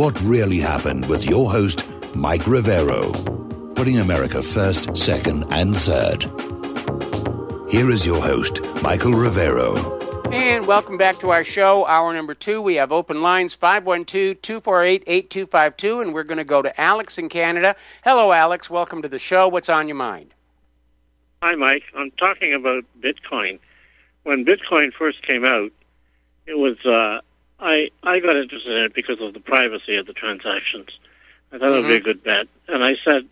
What really happened with your host, Mike Rivero, putting America first, second, and third. Here is your host, Michael Rivero. And welcome back to our show, hour number two. We have open lines 512 248 8252, and we're going to go to Alex in Canada. Hello, Alex. Welcome to the show. What's on your mind? Hi, Mike. I'm talking about Bitcoin. When Bitcoin first came out, it was uh, I I got interested in it because of the privacy of the transactions. I thought mm-hmm. it would be a mm-hmm. good bet, and I said,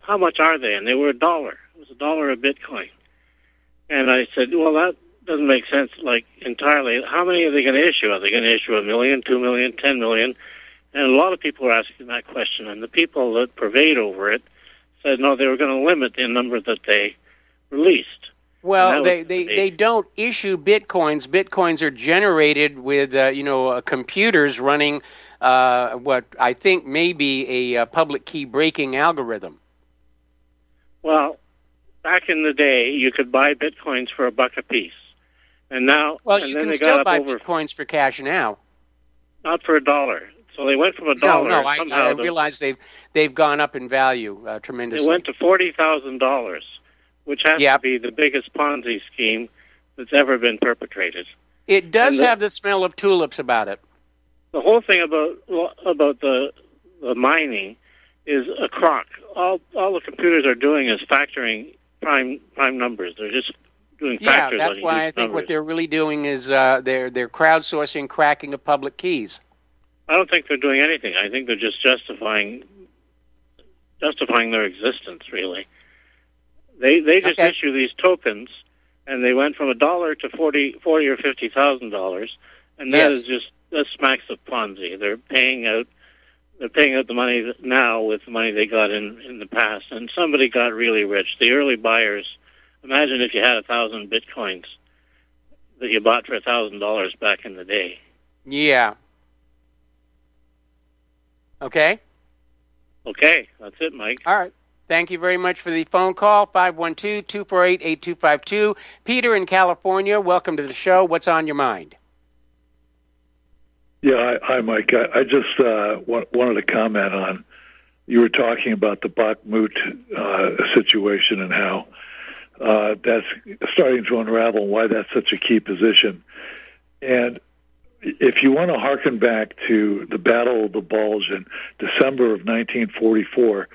"How much are they?" And they were a dollar. It was a dollar a Bitcoin. And I said, "Well, that doesn't make sense like entirely. How many are they going to issue? Are they going to issue a million, two million, ten million? And a lot of people were asking that question, and the people that pervade over it said no, they were going to limit the number that they released. Well, they, they, they don't issue bitcoins. Bitcoins are generated with uh, you know uh, computers running uh, what I think may be a uh, public key breaking algorithm. Well, back in the day, you could buy bitcoins for a buck a piece. And now, well, and you can still buy over, bitcoins for cash now. Not for a dollar. So they went from a dollar. No, no, I, I realize they've they've gone up in value uh, tremendously. They went to forty thousand dollars, which has yep. to be the biggest Ponzi scheme that's ever been perpetrated. It does the, have the smell of tulips about it. The whole thing about about the the mining is a crock. All all the computers are doing is factoring prime prime numbers. They're just doing yeah, that's why I think numbers. what they're really doing is uh, they're they're crowdsourcing cracking of public keys. I don't think they're doing anything. I think they're just justifying justifying their existence. Really, they they just okay. issue these tokens, and they went from a dollar to forty forty or fifty thousand dollars, and that yes. is just that smacks of Ponzi. They're paying out they're paying out the money now with the money they got in in the past, and somebody got really rich. The early buyers Imagine if you had a thousand bitcoins that you bought for a thousand dollars back in the day. Yeah. Okay. Okay, that's it, Mike. All right. Thank you very much for the phone call, 512-248-8252. Peter in California, welcome to the show. What's on your mind? Yeah, hi, Mike. I, I just uh, wanted to comment on, you were talking about the Bakhmut uh, situation and how uh, that's starting to unravel and why that's such a key position. And if you want to harken back to the Battle of the Bulge in December of 1944,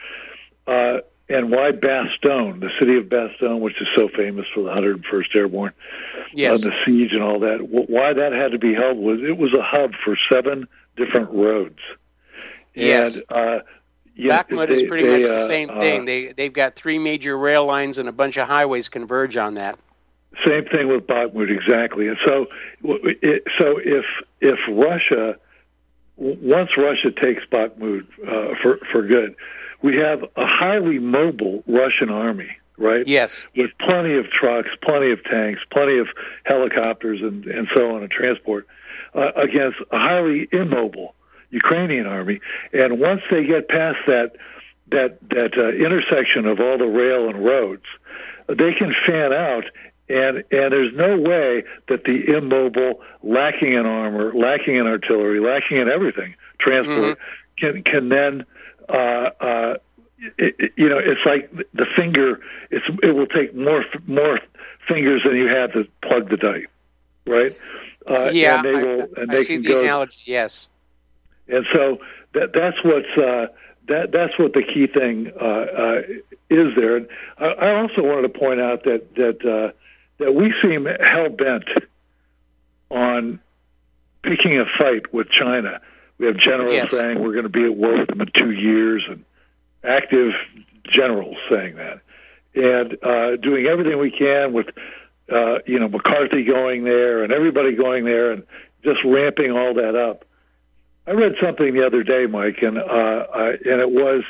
uh, and why Bastogne, the city of Bastogne, which is so famous for the 101st Airborne, yes. uh, the siege and all that, why that had to be held was it was a hub for seven different roads. Yes. And uh, yeah, Bakhmut is pretty they, much the uh, same uh, thing. they they've got three major rail lines and a bunch of highways converge on that. Same thing with Bakhmut, exactly. And so, it, so if if Russia, once Russia takes Bakhmut uh, for for good, we have a highly mobile Russian army, right? Yes. With plenty of trucks, plenty of tanks, plenty of helicopters, and and so on, and transport uh, against a highly immobile Ukrainian army. And once they get past that that that uh, intersection of all the rail and roads, they can fan out. And and there's no way that the immobile, lacking in armor, lacking in artillery, lacking in everything, transport, mm-hmm. can can then uh, uh, it, you know, it's like the finger. It's it will take more more fingers than you have to plug the die, right? Uh, yeah, and they will, I, and they I see can the go, analogy. Yes, and so that that's what's uh, that that's what the key thing uh, uh, is there. And I, I also wanted to point out that that uh, that we seem hell bent on picking a fight with China. We have generals yes. saying we're going to be at war with them in two years, and active generals saying that, and uh, doing everything we can with uh, you know McCarthy going there and everybody going there and just ramping all that up. I read something the other day, Mike, and uh, I, and it was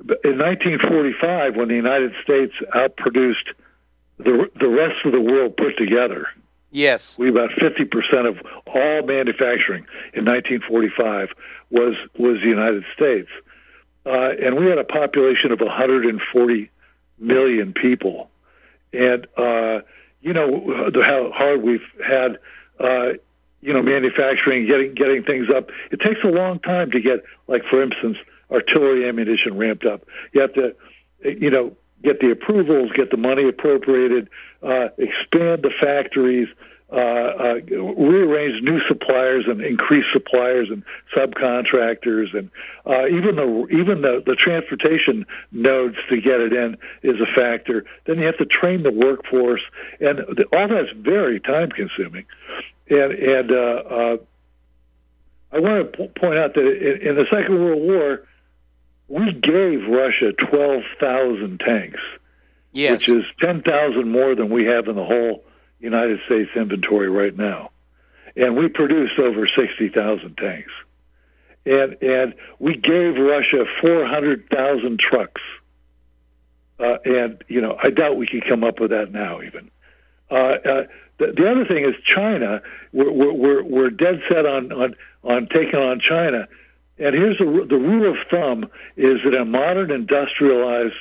in 1945 when the United States outproduced the the rest of the world put together. Yes, we about 50 percent of all manufacturing in 1945 was was the United States, uh, and we had a population of 140 million people, and uh, you know how hard we've had uh, you know, manufacturing, getting getting things up. It takes a long time to get, like for instance, artillery ammunition ramped up. You have to, you know, get the approvals, get the money appropriated, uh, expand the factories, uh, uh, rearrange new suppliers and increase suppliers and subcontractors, and uh, even the even the, the transportation nodes to get it in is a factor. Then you have to train the workforce, and all that's very time consuming. And and uh, uh, I want to point out that in, in the Second World War, we gave Russia twelve thousand tanks, yes. which is ten thousand more than we have in the whole United States inventory right now, and we produced over sixty thousand tanks, and and we gave Russia four hundred thousand trucks, uh, and you know I doubt we could come up with that now even. Uh, uh, the, the other thing is China. We're, we're we're dead set on on on taking on China, and here's the the rule of thumb: is that a modern industrialized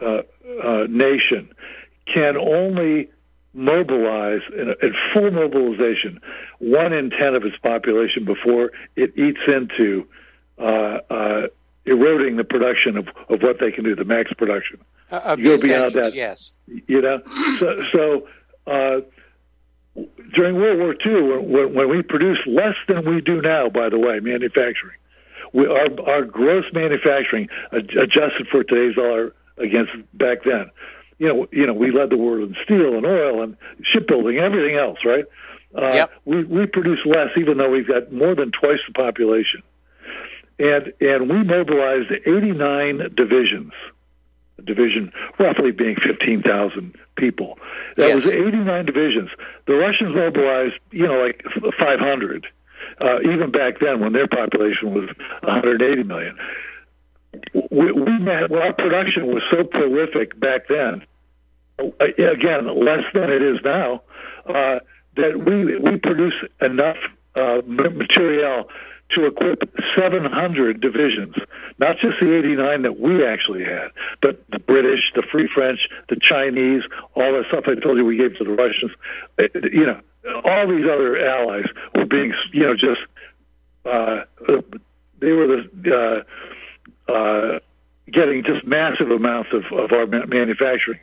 uh, uh, nation can only mobilize in, in full mobilization one in ten of its population before it eats into uh, uh, eroding the production of, of what they can do, the max production. Uh, You go beyond that. yes. You know, so, so uh, during World War II, when, when we produced less than we do now, by the way, manufacturing, we, our our gross manufacturing adjusted for today's dollar against back then, you know, you know, we led the world in steel and oil and shipbuilding, and everything else, right? Uh, Yep. We we produce less, even though we've got more than twice the population, and and we mobilized 89 divisions. A division roughly being 15,000 people. That Yes. was 89 divisions. The Russians mobilized, you know, like 500. Uh, even back then, when their population was 180 million, we, we had, well, our production was so prolific back then. uh, Again, less than it is now. Uh, that we we produce enough uh, material to equip 700 divisions, not just the 89 that we actually had, but the British, the Free French, the Chinese, all the stuff I told you we gave to the Russians. Uh, You know, all these other allies were being, you know, just uh, they were the uh, uh, getting just massive amounts of, of our manufacturing.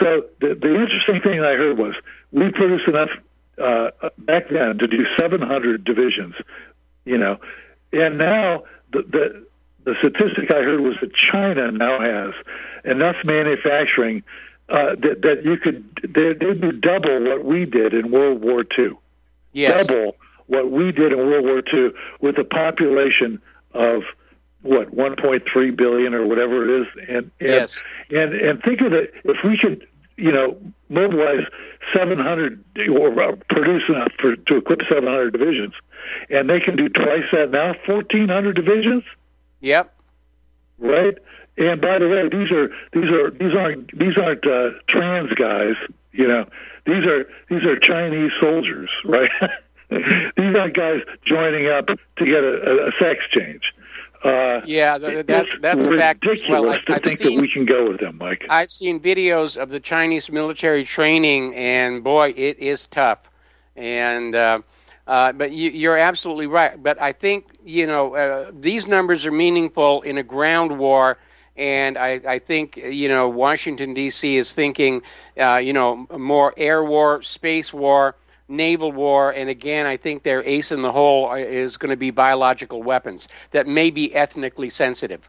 So the, the interesting thing I heard was we produced enough uh, back then to do 700 divisions, you know, and now the, the the statistic I heard was that China now has enough manufacturing uh, that that you could they, they do double what we did in World War II Yes. double what we did in World War II with a population of what 1.3 billion or whatever it is, and and Yes. and, and think of it if we could you know mobilize 700 or uh, produce enough for to equip 700 divisions, and they can do twice that now, 1,400 divisions Yep. right? And by the way, these are these are these aren't these aren't uh, trans guys. You know, these are these are Chinese soldiers, right? these aren't guys joining up to get a, a sex change. Uh, Yeah, th- that's that's a fact well. I've, to I've think seen that we can go with them, Mike. I've seen videos of the Chinese military training, and boy, it is tough. And uh, uh, but you, you're absolutely right. But I think you know uh, these numbers are meaningful in a ground war. And I, I think you know Washington D.C. is thinking, uh, you know, more air war, space war, naval war, and again, I think their ace in the hole uh, is going to be biological weapons that may be ethnically sensitive.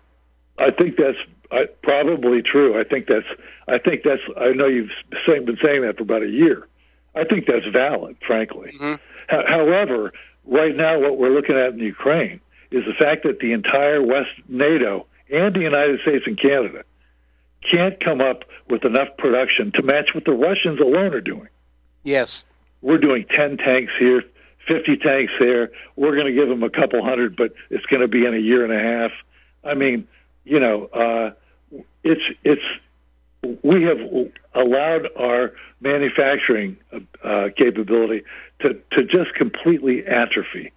I think that's uh, probably true. I think that's. I think that's. I know you've been saying that for about a year. I think that's valid, frankly. Mhm. Ho- However, right now, what we're looking at in Ukraine is the fact that the entire West NATO and the United States and Canada can't come up with enough production to match what the Russians alone are doing. Yes. We're doing 10 tanks here, 50 tanks there. We're going to give them a couple hundred, but it's going to be in a year and a half. I mean, you know, uh, it's it's we have allowed our manufacturing uh, capability to to just completely atrophy.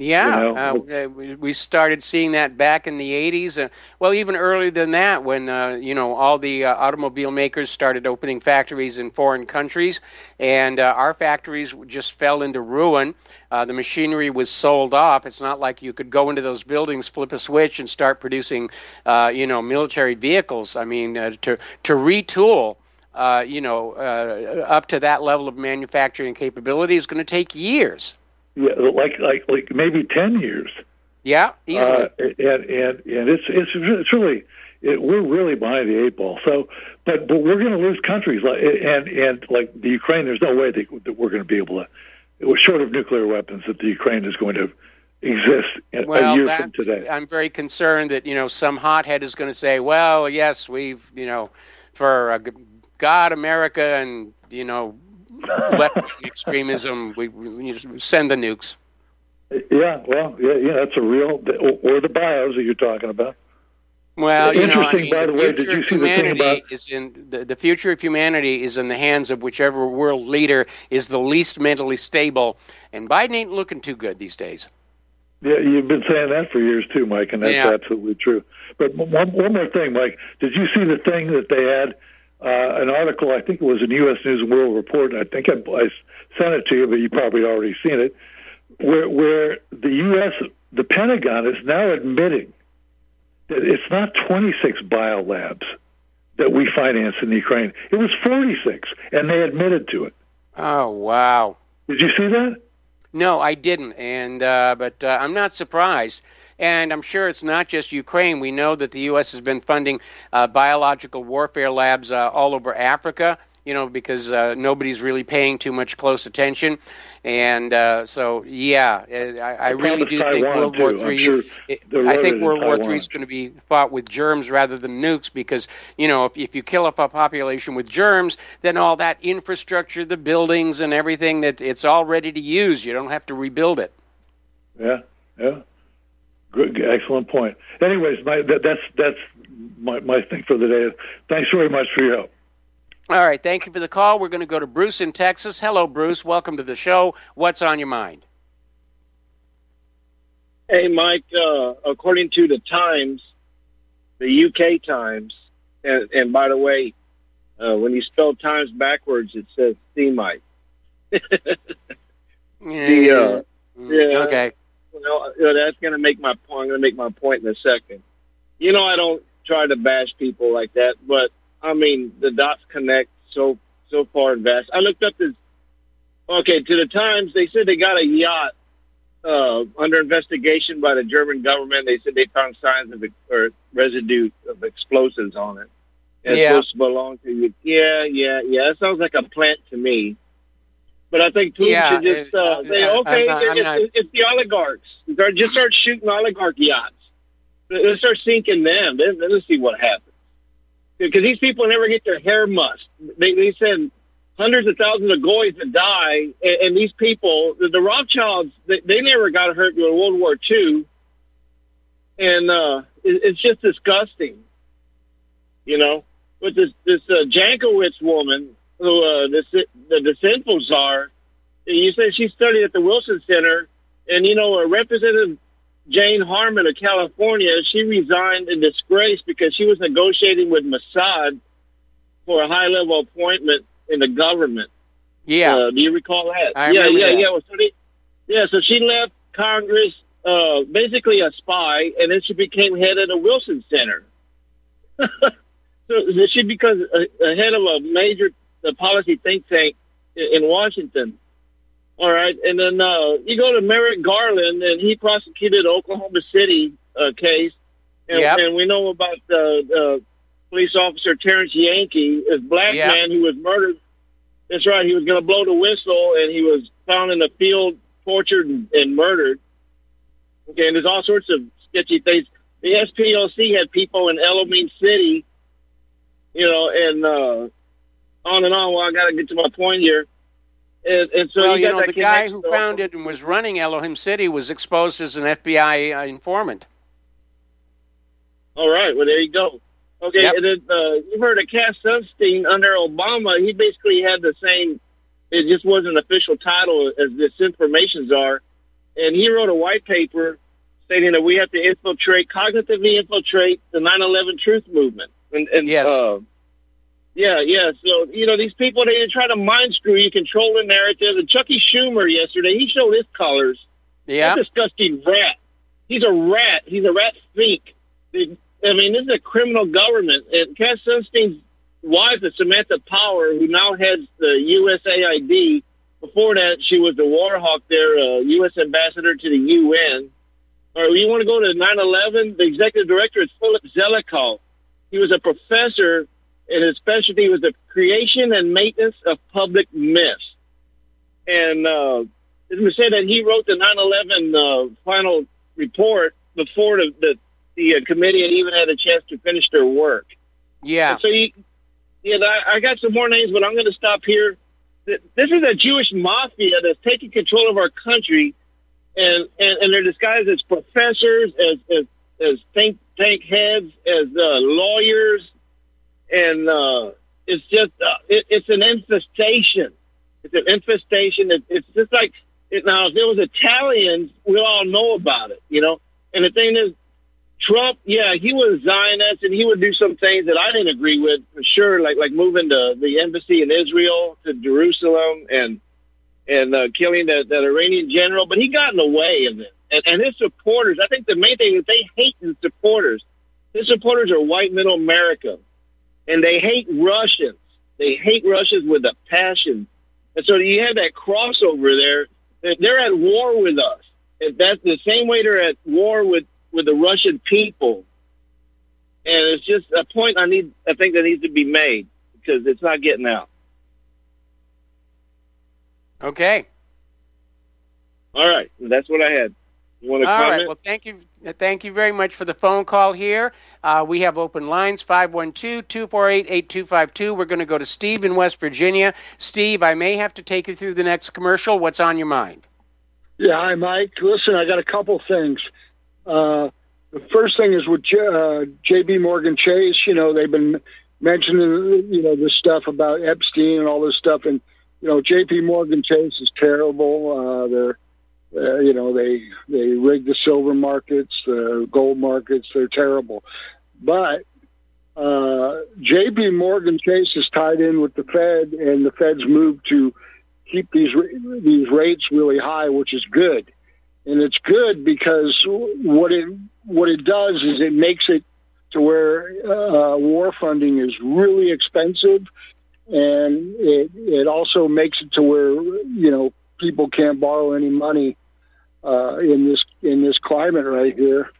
Yeah, you know? uh, we started seeing that back in the 80s. Uh, well, even earlier than that, when uh, you know all the uh, automobile makers started opening factories in foreign countries, and uh, our factories just fell into ruin. Uh, the machinery was sold off. It's not like you could go into those buildings, flip a switch, and start producing, you know, military vehicles. I mean, to to retool. you know, up to that level of manufacturing capability is going to take years yeah, like like like maybe ten years. Yeah, easily. Uh, and and and it's it's it's really it, we're really behind the eight ball. So, but but we're going to lose countries like and and like the Ukraine. There's no way that, that we're going to be able to. It was short of nuclear weapons that the Ukraine is going to exist well, a year that, from today. I'm very concerned that you know some hothead is going to say, "Well, yes, we've you know for uh, God, America, and you know left extremism. We, we send the nukes. Yeah, well, yeah, yeah, that's a real or the bios that you're talking about. Well, you know, I mean, by the, the way, did you see the thing about is in the, the future of humanity is in the hands of whichever world leader is the least mentally stable, and Biden ain't looking too good these days. Yeah, you've been saying that for years too, Mike, and that's yeah. absolutely true. But one, one more thing, Mike, did you see the thing that they had uh, an article, I think it was in U.S. News and World Report, and I think I, I sent it to you, but you probably already seen it, where, where the U.S., the Pentagon is now admitting that it's not 26 biolabs that we finance in the Ukraine. It was 46, and they admitted to it. Oh, wow. Did you see that? No, I didn't, and uh, but uh, I'm not surprised. And I'm sure it's not just Ukraine. We know that the U.S. has been funding uh, biological warfare labs uh, all over Africa you know, because uh, nobody's really paying too much close attention. And uh, so, yeah, I, I really do Taiwan think World too. War Three. Sure I think World War Three is going to be fought with germs rather than nukes, because you know, if if you kill up a population with germs, then all that infrastructure, the buildings and everything, that it's all ready to use. You don't have to rebuild it. Yeah, yeah. Good, excellent point. Anyways, my, that, that's that's my, my thing for the day. Thanks very much for your help. All right, thank you for the call. We're going to go to Bruce in Texas. Hello, Bruce. Welcome to the show. What's on your mind? Hey, Mike. Uh, according to the Times, the UK Times, and, and by the way, uh, when you spell Times backwards, it says Semite. yeah. The, uh, yeah. Okay you know, that's going to make my point. I'm going to make my point in a second. You know, I don't try to bash people like that, but I mean, the dots connect so so far and vast. I looked up this. Okay, to the Times, they said they got a yacht uh, under investigation by the German government. They said they found signs of or residue of explosives on it. It's yeah. supposed to belong to you. Yeah, yeah, yeah. That sounds like a plant to me. But I think Putin yeah, should just uh, say, okay, I'm not, I'm not, it's, it's, the oligarchs. Just start shooting oligarch yachts. Let's start sinking them. Then, then let's see what happens. Because these people never get their hair mussed. They, they send hundreds of thousands of goys that die, and, and these people, the, the Rothschilds, they, they never got hurt during World War II. And uh, it, it's just disgusting, you know. But this this uh, Jankowicz woman, who uh, the the, sinful czar. You said she studied at the Wilson Center, and you know, a Representative Jane Harman of California, she resigned in disgrace because she was negotiating with Mossad for a high level appointment in the government. Yeah, uh, do you recall that? I yeah, yeah, that. yeah. Well, so they, yeah, so she left Congress, uh, basically a spy, and then she became head of the Wilson Center. so she becomes a, a head of a major the policy think tank in Washington. All right, and then uh, you go to Merrick Garland, and he prosecuted Oklahoma City uh, case, and, yep. and we know about the uh, police officer Terrance Yeakey, this black yep. man who was murdered. That's right, he was going to blow the whistle, and he was found in a field, tortured and, and murdered. Okay, and there's all sorts of sketchy things. The SPLC had people in Elohim City, you know, and uh, on and on. Well, I got to get to my point here. And, and so well, you, you know, the guy who so, founded and was running Elohim City was exposed as an FBI uh, informant. All right. Well, there you go. Okay. Yep. And then, uh, you've heard of Cass Sunstein under Obama. He basically had the same. It just wasn't an official title as this information czar. and he wrote a white paper stating that we have to infiltrate, cognitively infiltrate the 9/11 Truth Movement. And, and yes. Uh, yeah, yeah. So you know these people they try to mind screw you, control the narrative. And Chucky Schumer yesterday he showed his colors. Yeah, disgusting rat. He's a rat. He's a rat freak. I mean, this is a criminal government. And Cass Sunstein's wife is Samantha Power, who now heads the USAID. Before that, she was the war hawk there, uh, U.S. ambassador to the UN. Or you want to go to 9/11? The executive director is Philip Zelikow. He was a professor, and his specialty was the creation and maintenance of public myths. And uh, it was said that he wrote the 9/11 uh, final report before the, the the uh, committee had even had a chance to finish their work. Yeah. And so you, yeah, I, I got some more names, but I'm going to stop here. This is a Jewish mafia that's taking control of our country, and and, and they're disguised as professors, as as, as think tank heads, as uh, lawyers, and uh, it's just uh, it, it's an infestation. It's an infestation. It, it's just like it, now if it was Italians, we all know about it, you know. And the thing is, Trump, yeah, he was Zionist and he would do some things that I didn't agree with for sure, like like moving the the embassy in Israel to Jerusalem and and uh, killing that, that Iranian general. But he got in the way of it. And, and his supporters, I think the main thing is they hate his supporters. His supporters are white middle America, and they hate Russians. They hate Russians with a passion. And so you have that crossover there. They're at war with us. And that's the same way they're at war with with the Russian people. And it's just a point I need, I think that needs to be made because it's not getting out. Okay. All right. That's what I had. You want to All comment? right. Well, thank you. Thank you very much for the phone call here. Uh, we have open lines 512 248 8252. We're going to go to Steve in West Virginia. Steve, I may have to take you through the next commercial. What's on your mind? Yeah, hi, Mike. Listen, I got a couple things. Uh, the first thing is with J, uh, J.P. Morgan Chase. You know, they've been mentioning you know this stuff about Epstein and all this stuff, and you know, J.P. Morgan Chase is terrible. Uh, they're uh, you know they they rig the silver markets, the gold markets. They're terrible, but uh, J.P. Morgan Chase is tied in with the Fed, and the Fed's moved to keep these these rates really high, which is good and it's good because what it what it does is it makes it to where uh, war funding is really expensive, and it it also makes it to where you know people can't borrow any money uh, in this in this climate right here,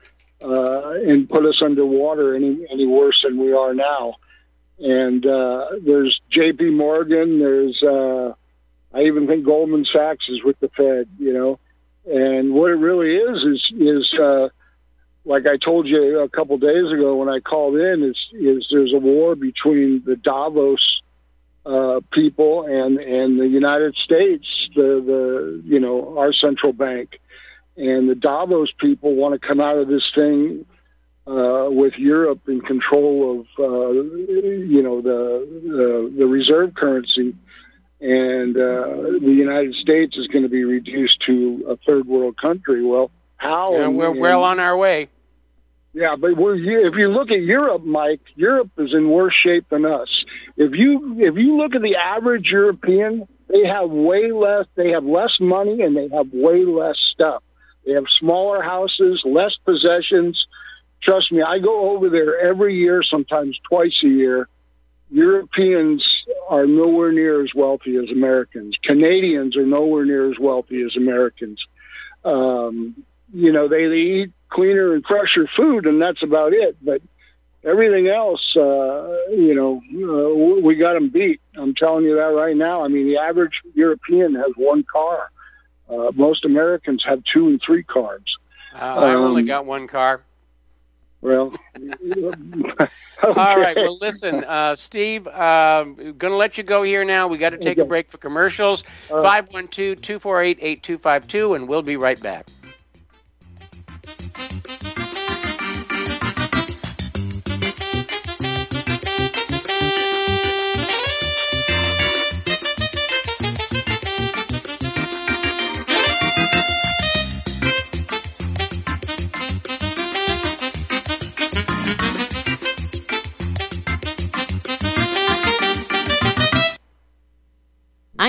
uh, and put us underwater any any worse than we are now. And uh, there's J.P. Morgan. There's uh, I even think Goldman Sachs is with the Fed. You know and what it really is is is uh, like I told you a couple days ago when I called in is is there's a war between the Davos uh, people and and the United States, the the you know our central bank, and the Davos people want to come out of this thing uh, with Europe in control of uh, you know the, the the reserve currency and uh, the United States is going to be reduced to a third world country. Well, how? Yeah, we're and, well on our way. Yeah, but we're, if you look at Europe, Mike, Europe is in worse shape than us. If you if you look at the average European, they have way less. They have less money and they have way less stuff. They have smaller houses, less possessions. Trust me, I go over there every year, sometimes twice a year. Europeans are nowhere near as wealthy as Americans. Canadians are nowhere near as wealthy as Americans. Um, you know, they, they eat cleaner and fresher food, and that's about it. But everything else, uh, you know, uh, we got them beat. I'm telling you that right now. I mean, the average European has one car. Uh, most Americans have two and three cars. Uh, I um, only got one car. Well, okay. all right. Well, listen, uh, Steve, uh, going to let you go here now. We got to take okay. a break for commercials. Five one two two four eight eight two five two, and we'll be right back.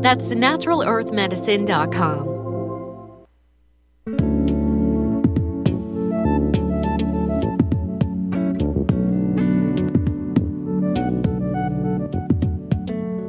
That's naturalearthmedicine.com.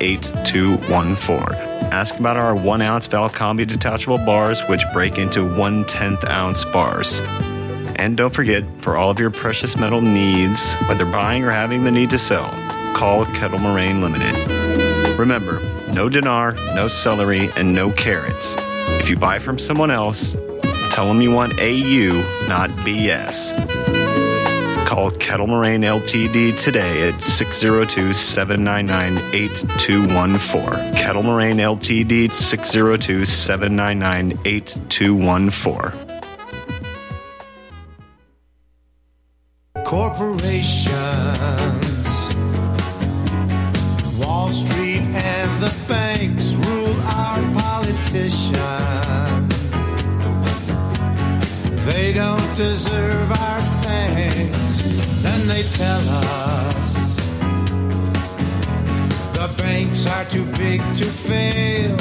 8214. Ask about our one ounce Valcambi detachable bars, which break into one tenth ounce bars. And don't forget, for all of your precious metal needs, whether buying or having the need to sell, call Kettle Moraine Limited. Remember, no dinar, no celery, and no carrots. If you buy from someone else, tell them you want AU, not BS. Call Kettle Moraine Ltd today at 602 799 8214. Kettle Moraine Ltd 602 799 8214. Corporations, Wall Street and the banks rule our politicians. They don't deserve our then they tell us the banks are too big to fail.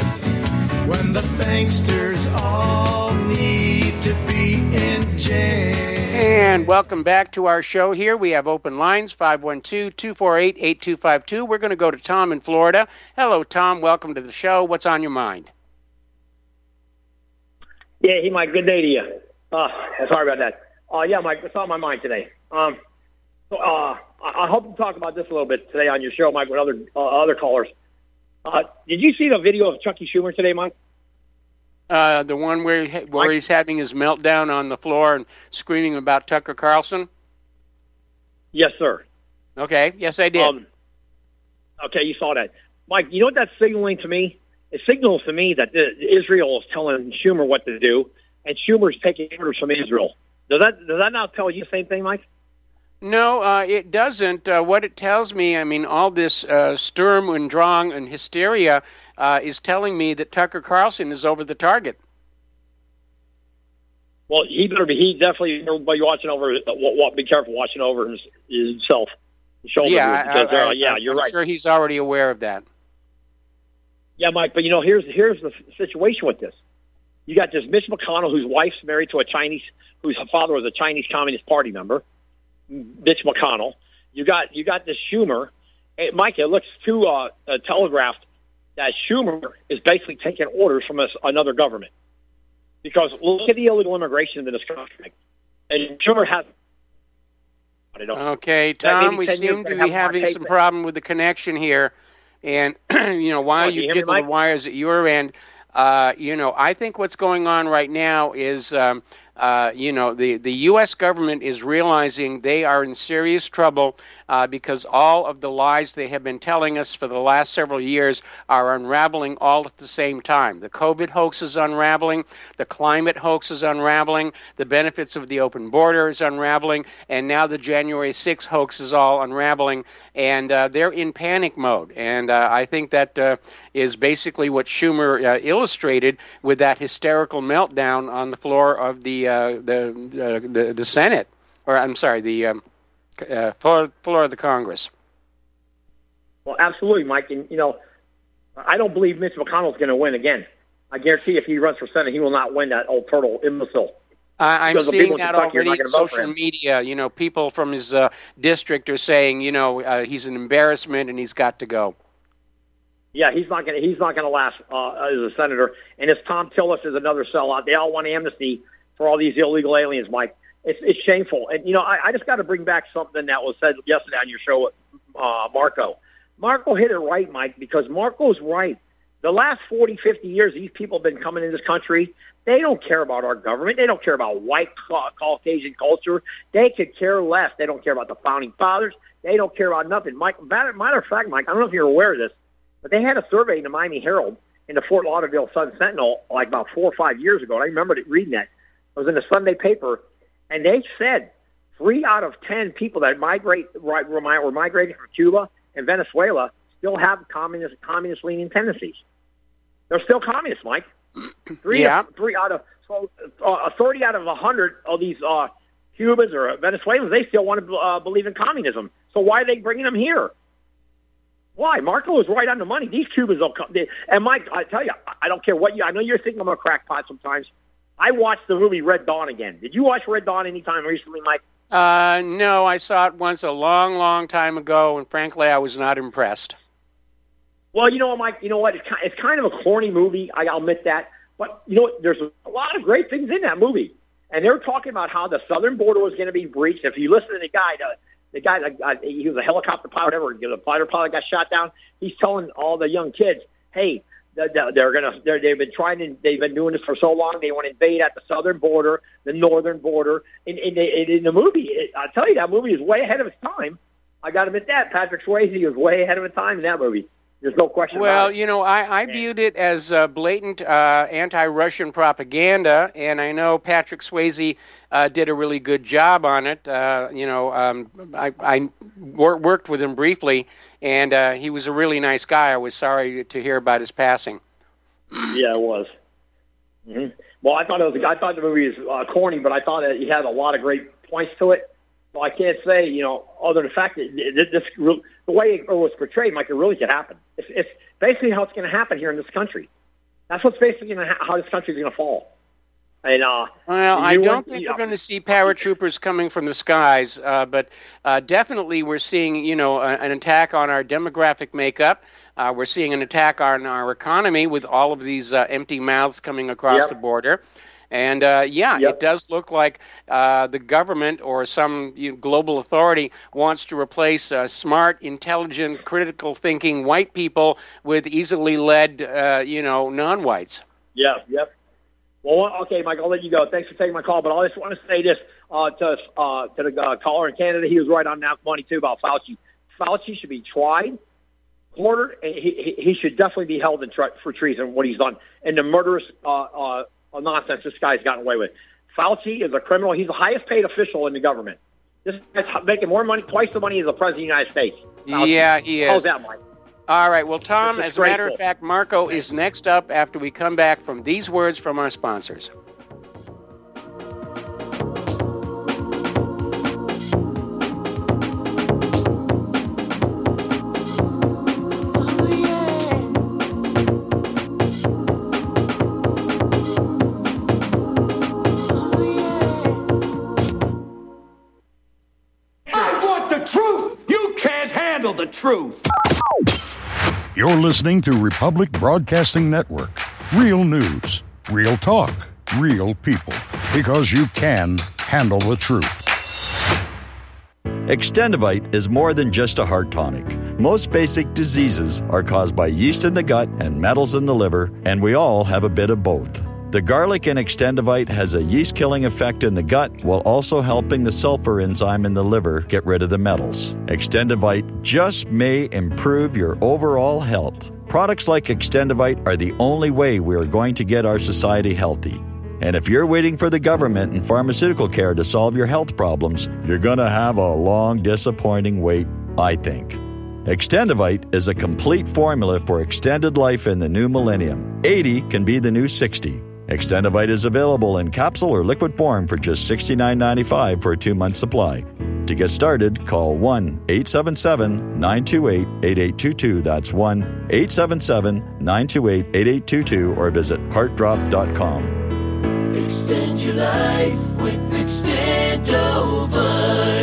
When the banksters all need to be in jail. And welcome back to our show here. We have open lines 512 248 8252. We're going to go to Tom in Florida. Hello, Tom. Welcome to the show. What's on your mind? Yeah, he, Mike. Good day to you. Uh, sorry about that. Uh, yeah, Mike, what's on my mind today? Um, so, uh, I, hope to talk about this a little bit today on your show, Mike, with other uh, other callers. Uh, did you see the video of Chucky Schumer today, Mike? Uh, the one where where Mike? he's having his meltdown on the floor and screaming about Tucker Carlson. Yes, sir. Okay. Yes, I did. Um, okay, you saw that, Mike. You know what that's signaling to me? It signals to me that Israel is telling Schumer what to do, and Schumer's taking orders from Israel. Does that does that not tell you the same thing, Mike? No, uh, it doesn't. Uh, what it tells me, I mean, all this uh, Sturm und Drang and hysteria uh, is telling me that Tucker Carlson is over the target. Well, he better be. He definitely be watching over. Uh, be careful watching over his, himself. Yeah, because, I, I, uh, yeah, you're I'm right. Sure, he's already aware of that. Yeah, Mike. But you know, here's here's the situation with this. You got this Mitch McConnell, whose wife's married to a Chinese, whose father was a Chinese Communist Party member, Mitch McConnell. You got you got this Schumer. Hey, Mike, it looks too uh, uh, telegraphed that Schumer is basically taking orders from another government. Because look at the illegal immigration in this country, and Schumer has I don't. Okay, Tom, we seem to be having some problem with the connection here, and you know while Oh, you you jiggle the wires at your end, uh, you know I think what's going on right now is. Um, uh, you know, the, the U.S. government is realizing they are in serious trouble uh, because all of the lies they have been telling us for the last several years are unraveling all at the same time. The COVID hoax is unraveling, the climate hoax is unraveling, the benefits of the open border is unraveling, and now the January 6th hoax is all unraveling, and uh, they're in panic mode. And uh, I think that uh, is basically what Schumer illustrated with that hysterical meltdown on the floor of the uh, the, uh, the the Senate, or I'm sorry, the um, uh, floor, floor of the Congress. Well, absolutely, Mike. And you know, I don't believe Mitch McConnell's going to win again. I guarantee if he runs for Senate, he will not win that old turtle imbecile. I, I'm the seeing that already not in gonna vote for social media. You know, people from his uh, district are saying, you know, uh, he's an embarrassment and he's got to go. Yeah, he's not going to he's not going to last uh, as a senator. And as Thom Tillis is another sellout. They all want amnesty for all these illegal aliens, Mike. It's it's shameful. And you know, I, I just got to bring back something that was said yesterday on your show with uh, Marco. Marco hit it right, Mike, because Marco's right. The last 40, 50 years, these people have been coming in this country. They don't care about our government. They don't care about white Caucasian culture. They could care less. They don't care about the founding fathers. They don't care about nothing. Mike, matter, matter of fact, Mike, I don't know if you're aware of this, but they had a survey in the Miami Herald in the Fort Lauderdale Sun Sentinel like about four or five years ago. And I remember reading that. It was in the Sunday paper, and they said three out of ten people that migrate right, were migrating from Cuba and Venezuela still have communist communist leaning tendencies. They're still communists, Mike. Three, Yeah. three out of so uh, thirty out of a hundred of these uh, Cubans or Venezuelans, they still want to uh, believe in communism. So why are they bringing them here? Why? Marco is right on the money. These Cubans will come. They, and Mike, I tell you, I- I don't care what you. I know you're thinking I'm a crackpot sometimes. I watched the movie Red Dawn again. Did you watch Red Dawn anytime recently, Mike? Uh, no, I saw it once a long, long time ago, and frankly, I was not impressed. Well, you know Mike? You know what? It's kind, it's kind of a corny movie. I'll admit that. But you know? There's a lot of great things in that movie, and they're talking about how the southern border was going to be breached. If you listen to the guy, the, the guy, uh, he was a helicopter pilot, whatever, the fighter pilot got shot down. He's telling all the young kids, "Hey, they're gonna, they're, they've been trying to, they've been doing this for so long. They want to invade at the southern border, the northern border. In, in, in, in the movie, it, I tell you, that movie is way ahead of its time. I got to admit that Patrick Swayze was way ahead of his time in that movie. There's no question Well, about it. you know, I, I viewed it as uh, blatant uh, anti-Russian propaganda, and I know Patrick Swayze uh, did a really good job on it. Uh, you know, um, I, I wor- worked with him briefly, and uh, he was a really nice guy. I was sorry to hear about his passing. Yeah, it was. hmm Well, I thought it was. I thought the movie was uh, corny, but I thought that he had a lot of great points to it. So I can't say, you know, other than the fact that this, the way it was portrayed, Mike, it really could happen. It's, it's basically how it's going to happen here in this country. That's what's basically ha- how this country is going to fall. And uh, Well, I don't think we're going to see paratroopers coming from the skies, uh, but uh, definitely we're seeing, you know, an attack on our demographic makeup. Uh, we're seeing an attack on our economy with all of these uh, empty mouths coming across Yep. the border. And uh, yeah, Yep. it does look like uh, the government or some you know, global authority wants to replace uh, smart, intelligent, critical thinking white people with easily led, uh, you know, non-whites. Yeah, yep. Well, okay, Mike, I'll let you go. Thanks for taking my call, but I just want to say this uh, to uh, to the uh, caller in Canada. He was right on that money too about Fauci. Fauci should be tried, quartered, and he, he he should definitely be held in tre- for treason what he's done and the murderous uh, uh, Oh, nonsense this guy's gotten away with. Fauci is a criminal. He's the highest paid official in the government. This guy's making more money, twice the money as the president of the United States. Fauci. Yeah, he is. How's that, Mike? All right. Well, Tom, as a matter of fact, Marco is next up after we come back from these words from our sponsors. Handle truth. You're listening to Republic Broadcasting Network. Real news, real talk, real people. Because you can handle the truth. Extendivite is more than just a heart tonic. Most basic diseases are caused by yeast in the gut and metals in the liver, and we all have a bit of both. The garlic in Extendivite has a yeast killing effect in the gut while also helping the sulfur enzyme in the liver get rid of the metals. Extendivite just may improve your overall health. Products like Extendivite are the only way we are going to get our society healthy. And if you're waiting for the government and pharmaceutical care to solve your health problems, you're going to have a long, disappointing wait, I think. Extendivite is a complete formula for extended life in the new millennium. 80 can be the new 60. Extendivite is available in capsule or liquid form for just $69.95 for a two month supply. To get started, call 1 877 928 8822. That's 1 877 928 8822 or visit heartdrop.com. Extend your life with Extendivite.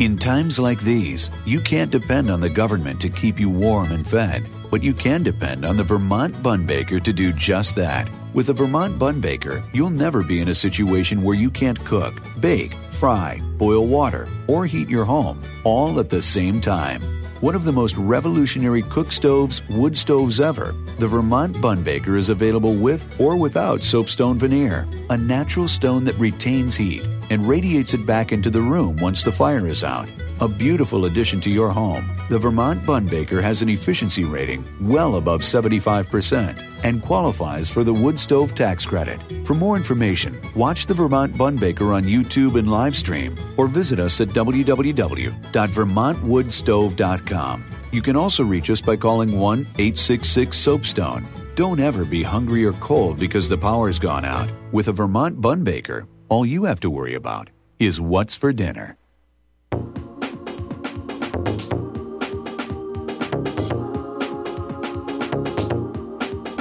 In times like these, you can't depend on the government to keep you warm and fed, but you can depend on the Vermont Bun Baker to do just that. With the Vermont Bun Baker, you'll never be in a situation where you can't cook, bake, fry, boil water, or heat your home all at the same time. One of the most revolutionary cook stoves, wood stoves ever, the Vermont Bun Baker is available with or without soapstone veneer, a natural stone that retains heat and radiates it back into the room once the fire is out. A beautiful addition to your home, the Vermont Bun Baker has an efficiency rating well above 75% and qualifies for the wood stove tax credit. For more information, watch the Vermont Bun Baker on YouTube and live stream or visit us at www.vermontwoodstove.com. You can also reach us by calling 1 866 Soapstone. Don't ever be hungry or cold because the power's gone out. With a Vermont Bun Baker, all you have to worry about is what's for dinner.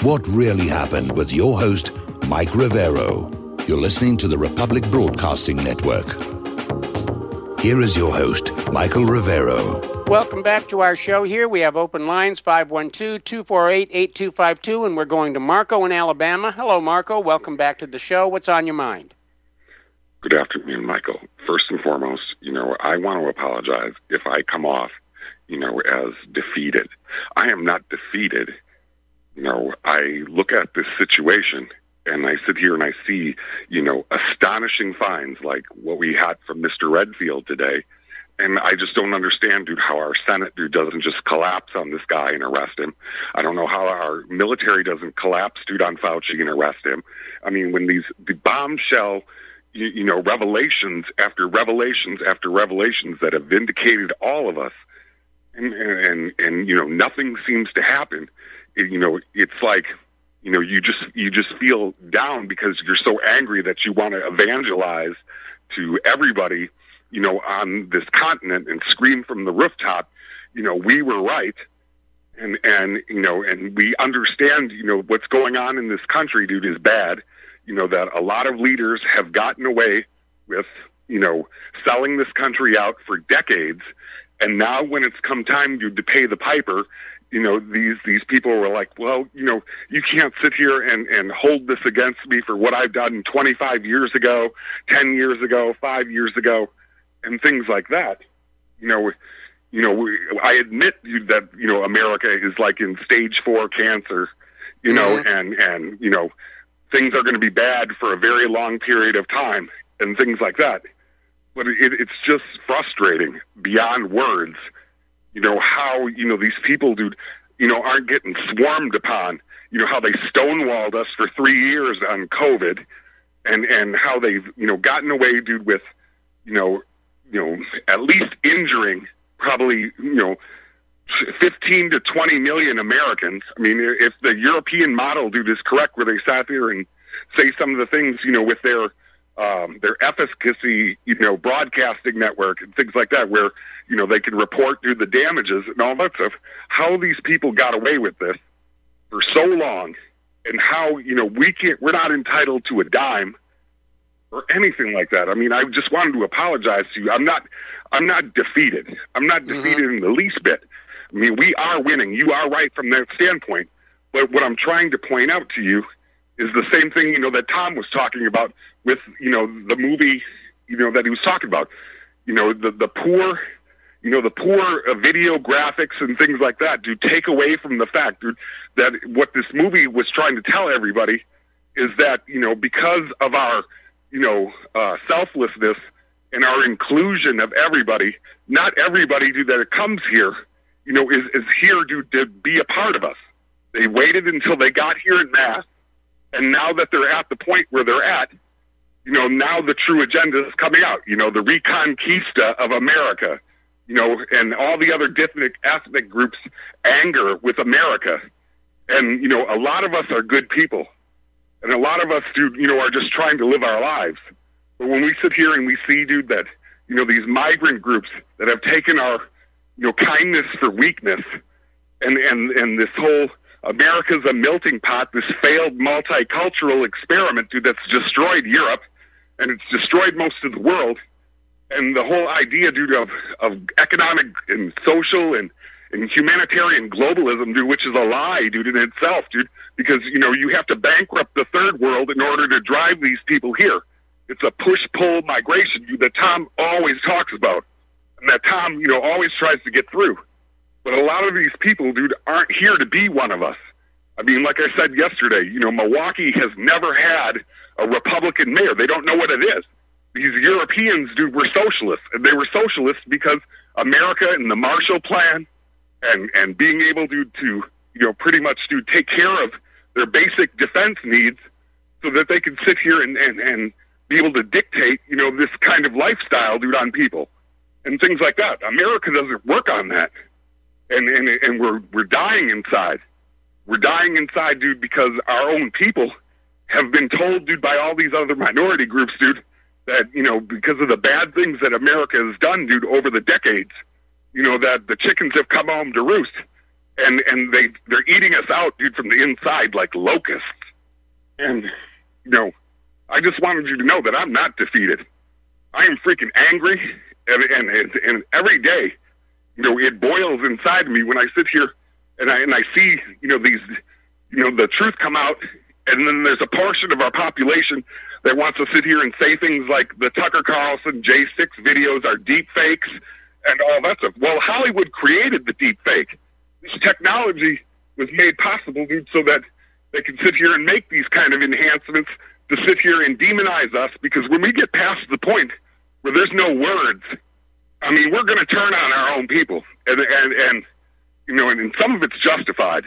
What really happened with your host, Mike Rivero. You're listening to the Republic Broadcasting Network. Here is your host, Michael Rivero. Welcome back to our show here. We have open lines 512 248 8252, and we're going to Marco in Alabama. Hello, Marco. Welcome back to the show. What's on your mind? Good afternoon, Michael. First and foremost, you know, I want to apologize if I come off, you know, as defeated. I am not defeated. You know, I look at this situation and I sit here and I see, you know, astonishing finds like what we had from Mr. Redfield today. And I just don't understand, dude, how our Senate, dude, doesn't just collapse on this guy and arrest him. I don't know how our military doesn't collapse, dude, on Fauci and arrest him. I mean, when these the bombshell, you, you know, revelations after revelations after revelations that have vindicated all of us, and and and you know, nothing seems to happen. It, you know, it's like you know you just you just feel down because you're so angry that you want to evangelize to everybody you know on this continent and scream from the rooftop. You know we were right. And and you know and we understand you know what's going on in this country dude is bad you know that a lot of leaders have gotten away with you know selling this country out for decades and now when it's come time to, to pay the piper you know these these people were like well you know you can't sit here and and hold this against me for what i've done 25 years ago 10 years ago 5 years ago and things like that you know you know we, i admit that you know america is like in stage 4 cancer you know Mhm. and and you know things are going to be bad for a very long period of time and things like that but it, it's just frustrating beyond words. You know how you know these people, dude. You know aren't getting swarmed upon. You know how they stonewalled us for three years on COVID, and and how they've you know gotten away, dude, with you know you know at least injuring probably you know 15 to 20 million Americans. I mean, if the European model, do this correct, where they sat there and say some of the things, you know, with their um, their efficacy, you know, broadcasting network and things like that, where you know they can report through the damages and all that stuff. How these people got away with this for so long, and how you know we can't, we're not entitled to a dime or anything like that. I mean, I just wanted to apologize to you. I'm not, I'm not defeated. I'm not defeated mm-hmm. in the least bit. I mean, we are winning. You are right from that standpoint. But what I'm trying to point out to you is the same thing, you know, that Tom was talking about with, you know, the movie, you know, that he was talking about. You know, the the poor, you know, the poor uh, video graphics and things like that do take away from the fact dude, that what this movie was trying to tell everybody is that, you know, because of our, you know, uh, selflessness and our inclusion of everybody, not everybody dude, that comes here you know, is, is here to, to be a part of us. They waited until they got here in mass, and now that they're at the point where they're at, you know, now the true agenda is coming out. You know, the reconquista of America, you know, and all the other different ethnic groups' anger with America. And, you know, a lot of us are good people. And a lot of us, dude, you know, are just trying to live our lives. But when we sit here and we see, dude, that, you know, these migrant groups that have taken our you know, kindness for weakness, and and and this whole America's a melting pot, this failed multicultural experiment, that's destroyed Europe, and it's destroyed most of the world. And the whole idea, dude, of of economic and social and and humanitarian globalism, dude, which is a lie, dude, in itself, dude, because you know you have to bankrupt the third world in order to drive these people here. It's a push-pull migration, dude, that Tom always talks about that Tom, you know, always tries to get through. But a lot of these people, dude, aren't here to be one of us. I mean, like I said yesterday, you know, Milwaukee has never had a Republican mayor. They don't know what it is. These Europeans, dude, were socialists, and they were socialists because America and the Marshall Plan, and and being able to to you know pretty much to take care of their basic defense needs, so that they can sit here and and and be able to dictate, you know, this kind of lifestyle, dude, on people and things like that. America doesn't work on that, and and and we're we're dying inside. We're dying inside, dude, because our own people have been told, dude, by all these other minority groups, dude, that you know because of the bad things that America has done, dude, over the decades, you know that the chickens have come home to roost, and and they they're eating us out, dude, from the inside like locusts. And you know, I just wanted you to know that I'm not defeated. I am freaking angry and, and and and every day, you know, it boils inside me when I sit here and I and I see, you know, these, you know, the truth come out, and then there's a portion of our population that wants to sit here and say things like the Tucker Carlson J6 videos are deep fakes and all that stuff. Well, Hollywood created the deep fake. This technology was made possible, so that they can sit here and make these kind of enhancements to sit here and demonize us because when we get past the point where there's no words, I mean, we're going to turn on our own people, and and and you know, and, and some of it's justified.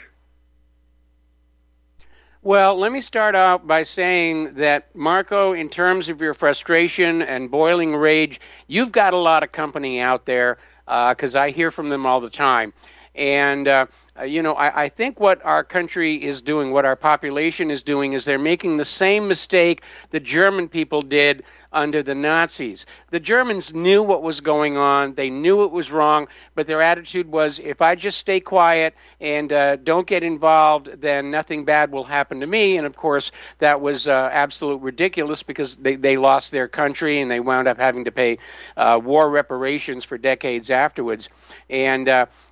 Well, let me start out by saying that, Marco, in terms of your frustration and boiling rage, you've got a lot of company out there because uh, I hear from them all the time. And uh, uh, you know, I, I, think what our country is doing, what our population is doing, is they're making the same mistake the German people did under the Nazis. The Germans knew what was going on, they knew it was wrong, but their attitude was if I just stay quiet and uh, don't get involved, then nothing bad will happen to me. And of course, that was uh, absolute ridiculous because they, they lost their country and they wound up having to pay uh, war reparations for decades afterwards. And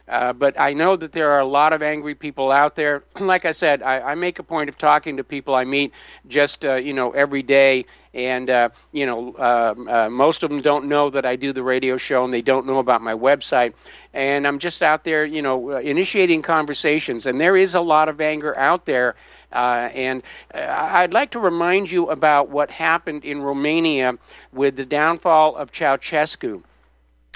uh, but I know that there are a lot of angry people out there. like I said, I, I make a point of talking to people I meet just uh, you know every day, and uh, you know um, uh, most of them don't know that I do the radio show, and they don't know about my website. And I'm just out there, you know, uh, initiating conversations. And there is a lot of anger out there. Uh, and I'd like to remind you about what happened in Romania with the downfall of Ceausescu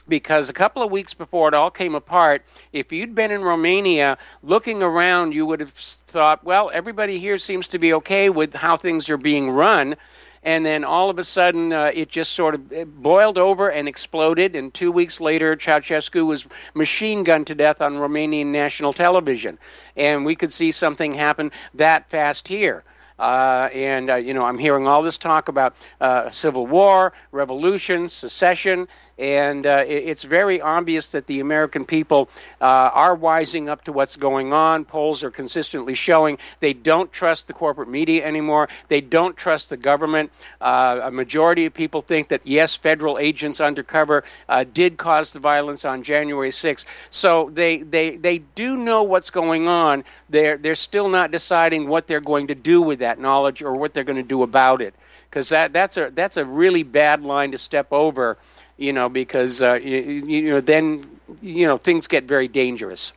because a couple of weeks before it all came apart, if you'd been in Romania looking around, you would have thought, well, everybody here seems to be okay with how things are being run. And then all of a sudden, uh, it just sort of boiled over and exploded. And two weeks later, Ceausescu was machine gunned to death on Romanian national television. And we could see something happen that fast here. Uh, and, uh, you know, I'm hearing all this talk about uh, civil war, revolution, secession, and uh, it's very obvious that the American people uh, are wising up to what's going on. Polls are consistently showing they don't trust the corporate media anymore. They don't trust the government. Uh, a majority of people think that, yes, federal agents undercover uh, did cause the violence on January 6th. So they, they, they do know what's going on. They're, they're still not deciding what they're going to do with that knowledge or what they're going to do about it. Because that, that's, a, that's a really bad line to step over you know, because uh, you, you know then you know things get very dangerous.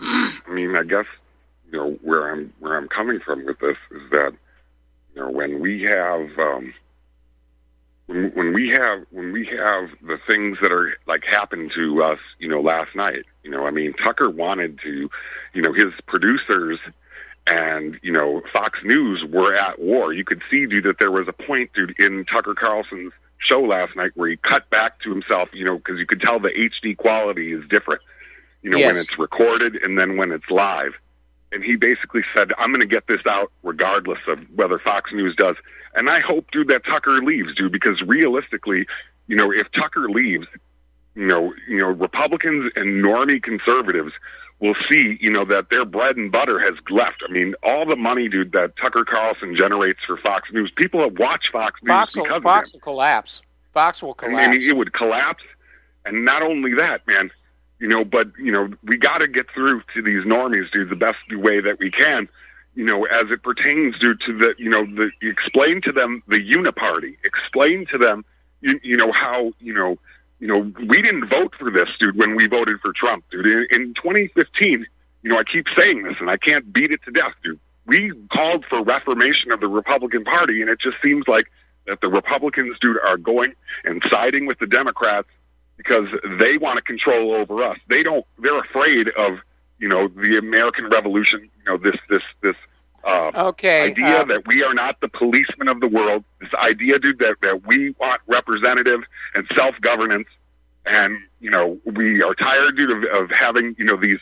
I mean, I guess you know where I'm where I'm coming from with this is that you know when we have um, when, when we have when we have the things that are like happened to us, you know, last night. You know, I mean, Tucker wanted to, you know, his producers and you know Fox News were at war. You could see, dude, that there was a point, dude, in Tucker Carlson's show last night where he cut back to himself, you know, because you could tell the HD quality is different, you know, yes. when it's recorded and then when it's live. And he basically said, I'm going to get this out regardless of whether Fox News does. And I hope, dude, that Tucker leaves, dude, because realistically, you know, if Tucker leaves, you know, you know, Republicans and normie conservatives will see, you know, that their bread and butter has left. I mean, all the money, dude, that Tucker Carlson generates for Fox News, people that watch Fox News Fox because will, Fox of will collapse. Fox will collapse. I mean, it would collapse. And not only that, man, you know, but, you know, we got to get through to these normies, dude, the best way that we can, you know, as it pertains, dude, to the, you know, the, explain to them the uniparty. Explain to them, you, you know, how, you know, you know, we didn't vote for this, dude, when we voted for Trump, dude. In, in 2015, you know, I keep saying this and I can't beat it to death, dude. We called for reformation of the Republican Party, and it just seems like that the Republicans, dude, are going and siding with the Democrats because they want to control over us. They don't. They're afraid of, you know, the American Revolution. You know, this this this uh, okay, idea um, that we are not the policemen of the world. This idea, dude, that, that we want representative and self governance, and you know we are tired, dude, of, of having you know these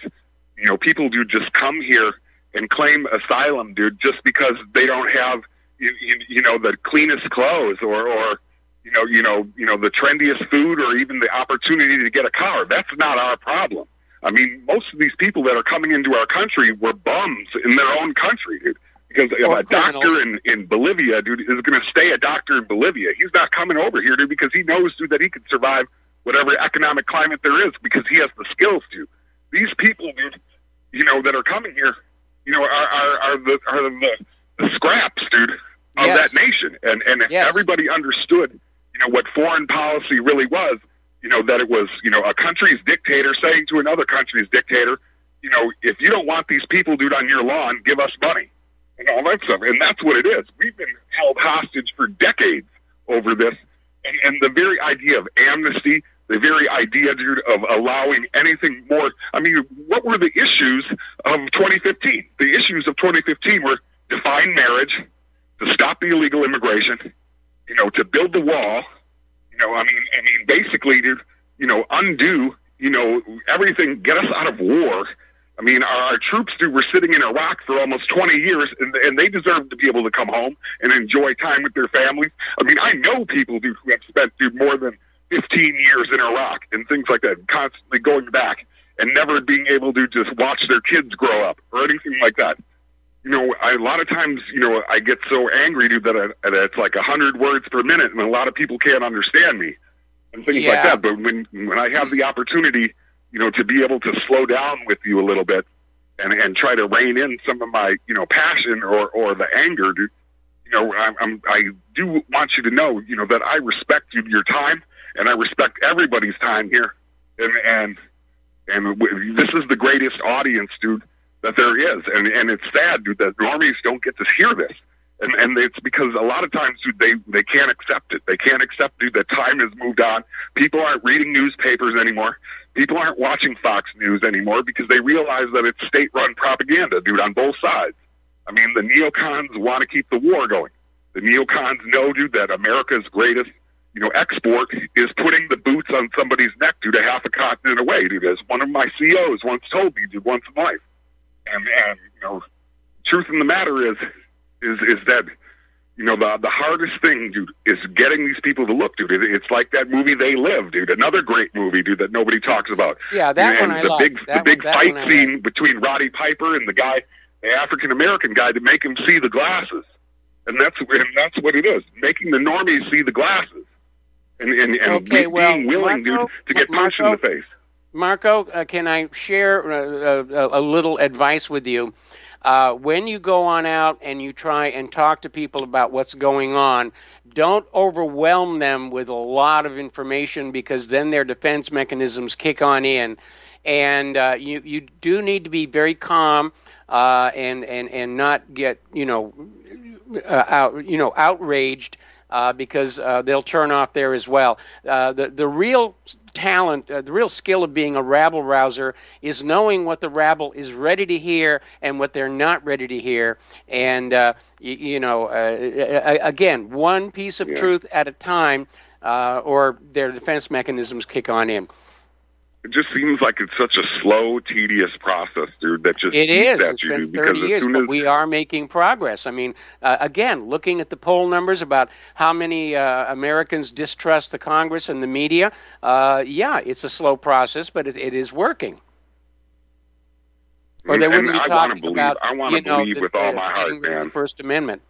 you know people, dude, just come here and claim asylum, dude, just because they don't have you, you, you know the cleanest clothes or or you know you know you know the trendiest food or even the opportunity to get a car. That's not our problem. I mean, most of these people that are coming into our country were bums in their own country, dude. Because or a doctor in, in Bolivia, dude, is going to stay a doctor in Bolivia. He's not coming over here, dude, because he knows, dude, that he can survive whatever economic climate there is because he has the skills to. These people, dude, you know, that are coming here, you know, are are, are the are the, the scraps, dude, of yes. that nation. And and yes. everybody understood, you know, what foreign policy really was you know, that it was, you know, a country's dictator saying to another country's dictator, you know, if you don't want these people, dude, on your lawn, give us money and all that stuff. And that's what it is. We've been held hostage for decades over this. And, and the very idea of amnesty, the very idea, dude, of allowing anything more. I mean, what were the issues of 2015? The issues of 2015 were define marriage, to stop the illegal immigration, you know, to build the wall, know, I mean, I mean, basically, to you know, undo, you know, everything, get us out of war. I mean, our, our troops, dude, were sitting in Iraq for almost 20 years, and, and they deserve to be able to come home and enjoy time with their families. I mean, I know people, who have spent, dude, more than 15 years in Iraq and things like that, constantly going back and never being able to just watch their kids grow up or anything like that you know, I, a lot of times, you know, I get so angry, dude, that, I, that it's like a hundred words per minute, and a lot of people can't understand me and things yeah. like that. But when when I have the opportunity, you know, to be able to slow down with you a little bit and and try to rein in some of my you know passion or or the anger. To, you know, I, I'm I do want you to know, you know, that I respect you, your time, and I respect everybody's time here, and and and w- this is the greatest audience, dude, that there is, and and it's sad, dude, that normies don't get to hear this. And, and it's because a lot of times dude, they they can't accept it. They can't accept dude that time has moved on. People aren't reading newspapers anymore. People aren't watching Fox News anymore because they realize that it's state-run propaganda, dude, on both sides. I mean, the neocons want to keep the war going. The neocons know, dude, that America's greatest, you know, export is putting the boots on somebody's neck, dude, a half a continent away, dude. As one of my CEOs once told me, dude, once in life. And and you know, truth in the matter is, is is that you know, the the hardest thing, dude, is getting these people to look, dude. It, it's like that movie They Live, dude. Another great movie, dude, that nobody talks about. Yeah, that and one I the like. big That the big one- fight scene between Roddy Piper and the guy, the African American guy, to make him see the glasses, and that's and that's what it is, making the normies see the glasses, and and, and Okay, be- well, being willing, Marco- dude, to get punched in the face. Marco, uh, can I share uh, uh, a little advice with you? Uh, when you go on out and you try and talk to people about what's going on, don't overwhelm them with a lot of information because then their defense mechanisms kick on in. And uh, you, you do need to be very calm uh, and, and, and not get, you know, out, you know, outraged uh, because uh, they'll turn off there as well. Uh, the the real talent, uh, the real skill of being a rabble rouser is knowing what the rabble is ready to hear and what they're not ready to hear. And uh, you, you know, uh, again, one piece of truth at a time, uh, or their defense mechanisms kick on in. It just seems like it's such a slow, tedious process, dude. That just It is. It's been 30 years, but as we are making progress. I mean, uh, again, looking at the poll numbers about how many uh, Americans distrust the Congress and the media, uh, yeah, it's a slow process, but it, it is working. Or they wouldn't be I wanna talking believe- about, I wanna you know, believe the- with all my heart, getting rid of man. the First Amendment.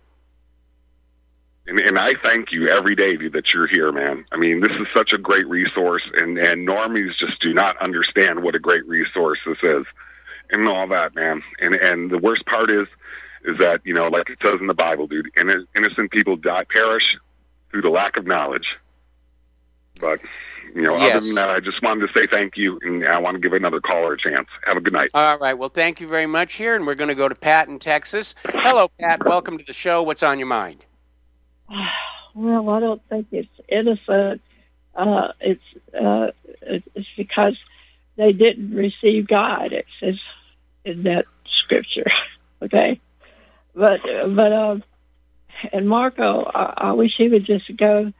And, and I thank you every day dude, that you're here, man. I mean, this is such a great resource, and, and normies just do not understand what a great resource this is, and all that, man. And and the worst part is, is that you know, like it says in the Bible, dude, inno- innocent people die perish through the lack of knowledge. But you know, other than that, I just wanted to say thank you, and I want to give another caller a chance. Have a good night. All right. Well, thank you very much here, and we're going to go to Pat in Texas. Hello, Pat. Welcome to the show. What's on your mind? Well, I don't think it's innocent. Uh, it's uh, it's because they didn't receive God. It says in that scripture. Okay, but but um, and Marco, I, I wish he would just go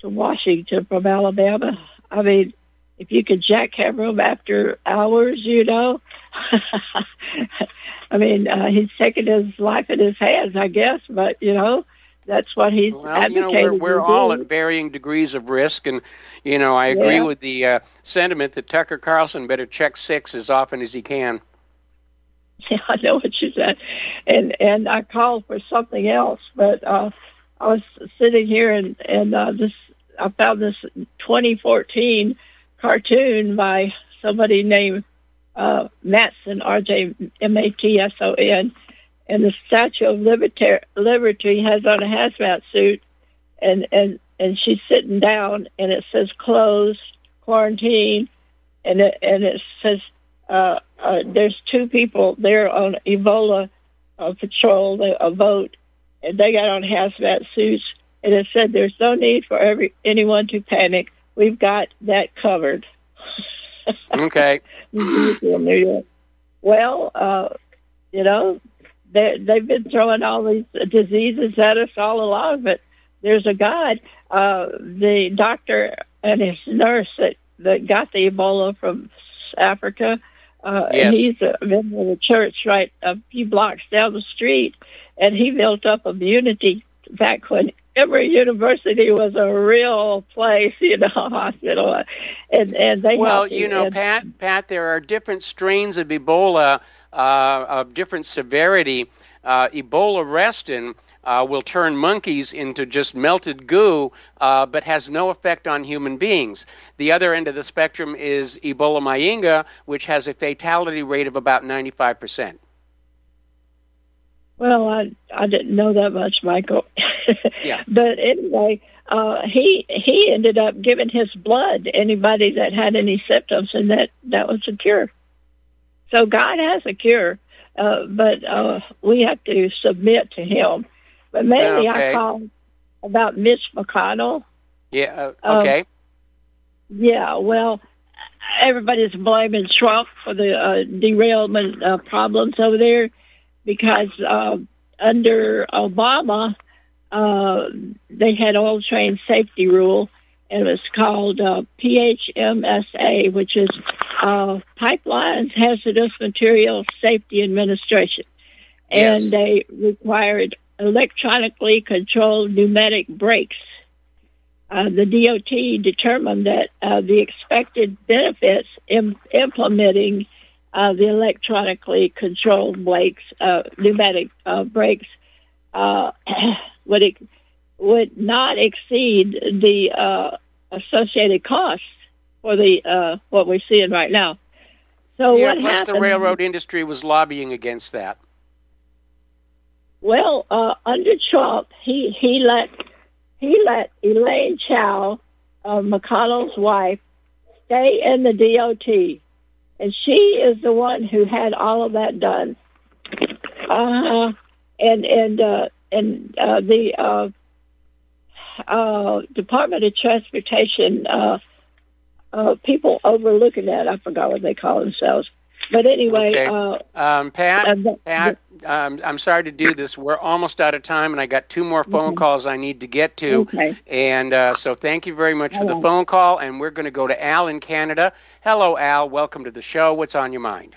to Washington from Alabama. I mean, if you could jackhammer him after hours, you know. I mean, uh, he's taking his life in his hands, I guess. But you know, that's what he's Well, advocating. you know, we're, we're all at varying degrees of risk, and you know, I agree Yeah. with the uh, sentiment that Tucker Carlson better check six as often as he can. Yeah, I know what you said, and and I called for something else, but uh, I was sitting here and and uh, this I found this 2014 cartoon by somebody named uh, Matson, R J M A T S O N, and the Statue of Liberty, Liberty has on a hazmat suit, and and and she's sitting down, and it says closed, quarantine, and it and it says uh, uh, there's two people there on Ebola uh, patrol, they, a boat, and they got on hazmat suits, and it said there's no need for every anyone to panic. We've got that covered. Okay. Well, uh, you know, they, they've been throwing all these diseases at us all along, but there's a God. Uh, the doctor and his nurse that, that got the Ebola from Africa, uh, Yes. he's a member of the church right a few blocks down the street, and he built up immunity back when every University was a real place, you know, hospital, and and they well, you know, and- Pat, Pat, there are different strains of Ebola uh, of different severity. Uh, Ebola Reston uh, will turn monkeys into just melted goo, uh, but has no effect on human beings. The other end of the spectrum is Ebola Mayinga, which has a fatality rate of about 95%. Well, I I didn't know that much, Michael. yeah. But anyway, uh, he he ended up giving his blood to anybody that had any symptoms, and that that was a cure. So God has a cure, uh, but uh, we have to submit to Him. But mainly, Okay. I called about Mitch McConnell. Yeah. Uh, Um, okay. Yeah, well, everybody's blaming Trump for the uh, derailment uh, problems over there because uh, under Obama, uh, they had oil train safety rule, it was called uh, PHMSA, which is uh, Pipelines Hazardous Materials Safety Administration. And Yes. they required electronically controlled pneumatic brakes uh, the DOT determined that uh, the expected benefits in implementing uh, the electronically controlled brakes, uh, pneumatic uh, brakes, uh, would would not exceed the uh, associated costs for the uh, what we're seeing right now. So yeah, what plus happened? the railroad industry was lobbying against that. Well, uh, under Trump, he he let he let Elaine Chao, uh, McConnell's wife, stay in the DOT, and she is the one who had all of that done. Uh, and and uh, and uh, the uh, Department of Transportation uh, uh, people overlooking that. I forgot what they call themselves. But anyway, Okay. uh, Um, Pat, uh, the- Pat, um, I'm sorry to do this. We're almost out of time, and I got two more phone Mhm. calls I need to get to. Okay. And uh, so, thank you very much for the phone call. And we're going to go to Al in Canada. Hello, Al. Welcome to the show. What's on your mind?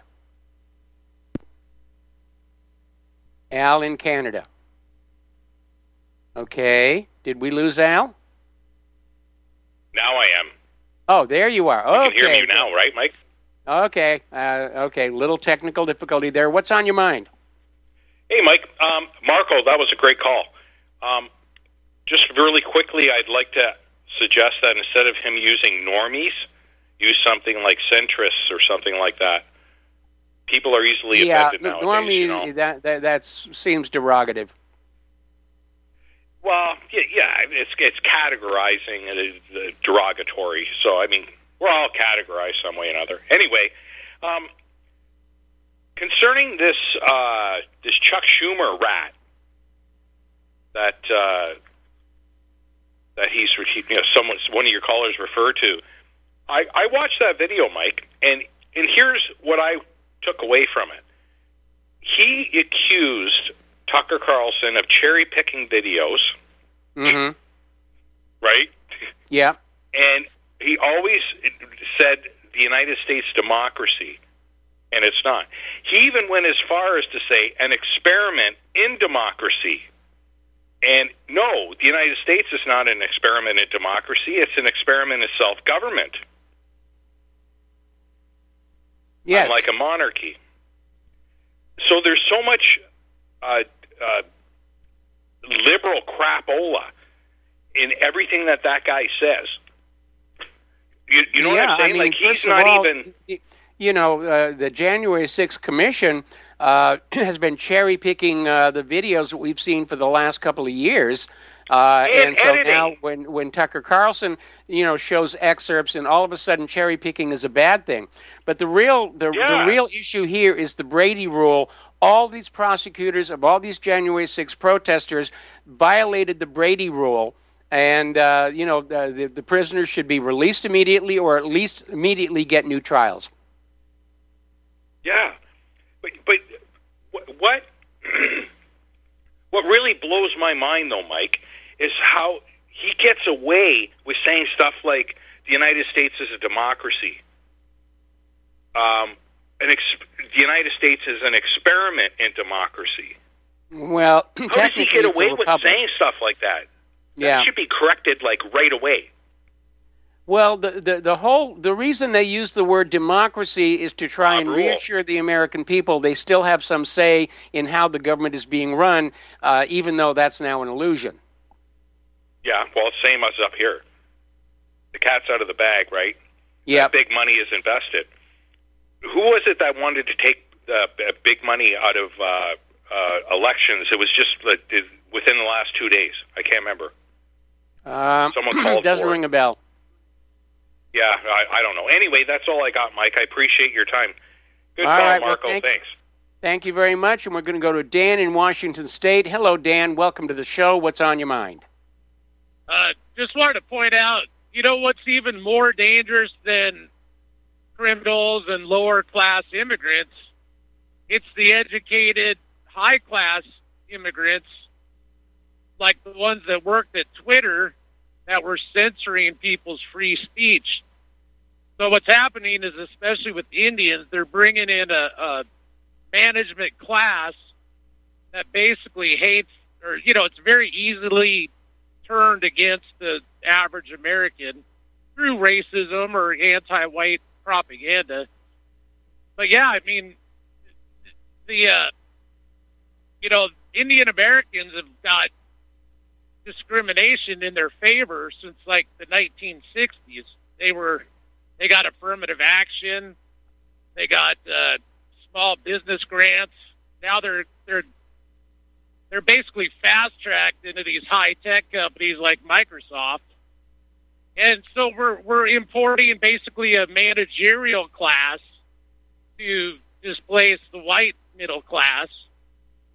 Al in Canada. Okay. Did we lose Al? Now I am. Oh, there you are. You Okay. can hear me now, right, Mike? Okay. Uh, okay. Little technical difficulty there. What's on your mind? Hey, Mike. Um, Marco, that was a great call. Um, just really quickly, I'd like to suggest that instead of him using normies, use something like centrists or something like that. People are easily yeah. offended nowadays. Normally, you know? that that that's, seems derogative. Well, yeah, yeah it's it's categorizing it uh, derogatory. So I mean, we're all categorized some way or another. Anyway, um, concerning this uh, this Chuck Schumer rat that uh, that he's you know someone one of your callers referred to, I, I watched that video, Mike, and and here's what I took away from it. He accused Tucker Carlson of cherry picking videos Mm-hmm. right? Yeah. And he always said the United States democracy, and it's not. He even went as far as to say an experiment in democracy. And no, the United States is not an experiment in democracy, it's an experiment in self government, Yes. unlike a monarchy. So there's so much uh, uh, liberal crapola in everything that that guy says. You, you know yeah, what I'm saying? I mean, like he's not all, even. You know, uh, the January 6th Commission uh, has been cherry picking uh, the videos that we've seen for the last couple of years. Uh, And and so editing. now, when when Tucker Carlson, you know, shows excerpts, and all of a sudden cherry picking is a bad thing. But the real the, Yeah. the real issue here is the Brady Rule. All these prosecutors of all these January 6 protesters violated the Brady Rule. And uh, you know the, the the prisoners should be released immediately, or at least immediately get new trials. Yeah, but but what what really blows my mind though, Mike, is how he gets away with saying stuff like the United States is a democracy. Um, an ex- the United States is an experiment in democracy. Well, How does he get away with saying stuff like that? Yeah. That should be corrected like right away. Well, the, the, the whole the reason they use the word democracy is to try and reassure the American people they still have some say in how the government is being run, uh, even though that's now an illusion. Yeah, well, same as up here. The cat's out of the bag, right? Yeah. Big money is invested. Who was it that wanted to take uh, big money out of uh, uh, elections? It was just uh, within the last two days. I can't remember. Um, Someone called it doesn't for it. ring a bell. Yeah, I, I don't know. Anyway, that's all I got, Mike. I appreciate your time. Good All call, right, well, Marco. thank- Thanks. Thank you very much, and we're going to go to Dan in Washington State. Hello, Dan. Welcome to the show. What's on your mind? Uh, just wanted to point out, you know what's even more dangerous than criminals and lower class immigrants? It's the educated, high class immigrants, like the ones that worked at Twitter that were censoring people's free speech. So what's happening is, especially with Indians, they're bringing in a, a management class that basically hates, or you know, it's very easily turned against the average American through racism or anti-white propaganda. But yeah, I mean, the uh, you know, Indian Americans have got discrimination in their favor since like the 1960s. They were they got affirmative action, they got uh, small business grants. Now they're they're they're basically fast tracked into these high tech companies like Microsoft. And so we're we're importing basically a managerial class to displace the white middle class,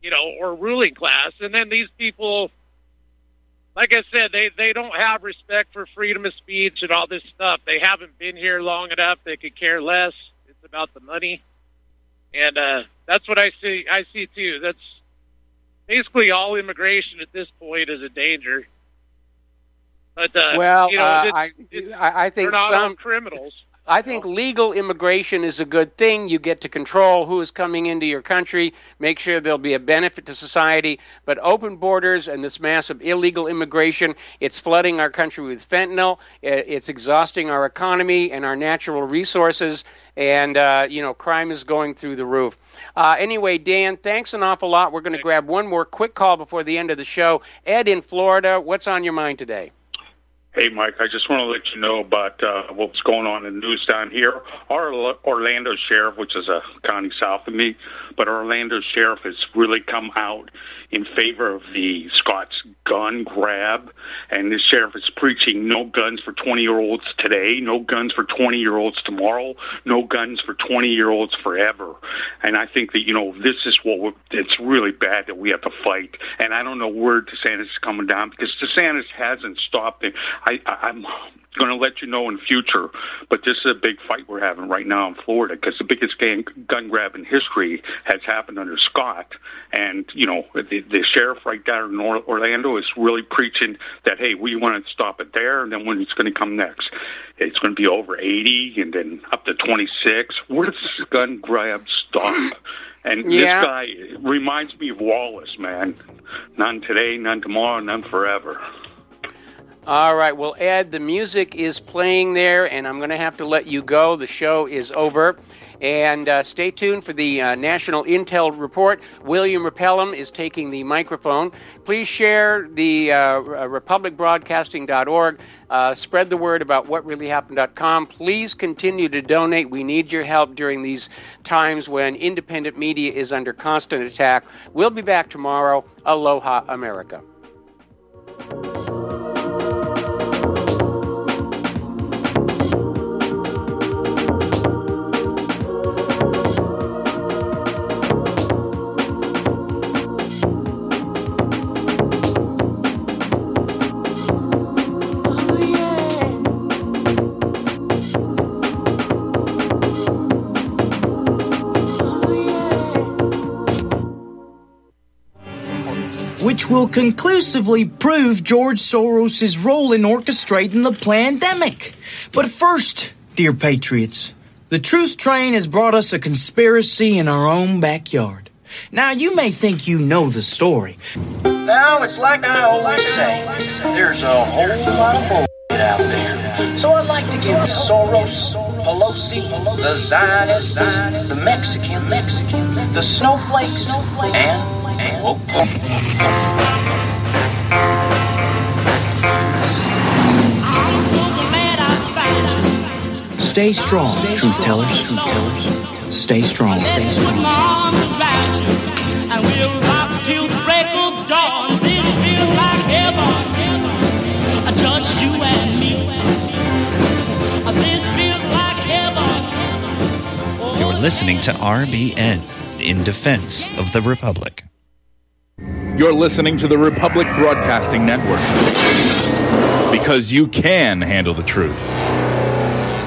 you know, or ruling class. And then these people like I said, they they don't have respect for freedom of speech and all this stuff. They haven't been here long enough. They could care less. It's about the money, and uh, that's what I see. I see too. That's basically all immigration at this point is a danger. But uh, well, you know, uh, I, I think not some criminals. I think legal immigration is a good thing. You get to control who is coming into your country, make sure there'll be a benefit to society. But open borders and this massive illegal immigration, it's flooding our country with fentanyl. It's exhausting our economy and our natural resources. And, uh, you know, crime is going through the roof. Uh, anyway, Dan, thanks an awful lot. We're going to grab one more quick call before the end of the show. Ed in Florida, what's on your mind today? Hey, Mike, I just want to let you know about uh, what's going on in the news down here. Our Orla- Orlando sheriff, which is a county south of me, but Orlando sheriff has really come out in favor of the Scott's gun grab, and the sheriff is preaching no guns for 20-year-olds today, no guns for 20-year-olds tomorrow, no guns for 20-year-olds forever. And I think that, you know, this is what it's really bad that we have to fight. And I don't know where DeSantis is coming down because DeSantis hasn't stopped it. I, I'm going to let you know in future, but this is a big fight we're having right now in Florida because the biggest gang, gun grab in history has happened under Scott. And, you know, the, the sheriff right down in Orlando is really preaching that, hey, we want to stop it there, and then when it's going to come next, it's going to be over 80 and then up to 26. Where does this gun grab stop? And Yeah. this guy reminds me of Wallace, man. None today, none tomorrow, none forever. All right. Well, Ed, the music is playing there, and I'm going to have to let you go. The show is over. And uh, stay tuned for the uh, National Intel Report. William Repellum is taking the microphone. Please share the uh, republicbroadcasting.org. Uh, spread the word about whatreallyhappened.com. Please continue to donate. We need your help during these times when independent media is under constant attack. We'll be back tomorrow. Aloha, America. Will conclusively prove George Soros' role in orchestrating the pandemic. But first, dear patriots, the truth train has brought us a conspiracy in our own backyard. Now, you may think you know the story. Now it's like I always say, there's a whole lot of bullshit out there. So I'd like to give Soros, Pelosi, the Zionists, the Mexican, Mexican, the snowflakes, and, and oh, oh. Stay strong, truth tellers. Truth tellers. Stay strong. Stay strong. Listening to RBN in defense of the Republic. You're listening to the Republic Broadcasting Network because you can handle the truth.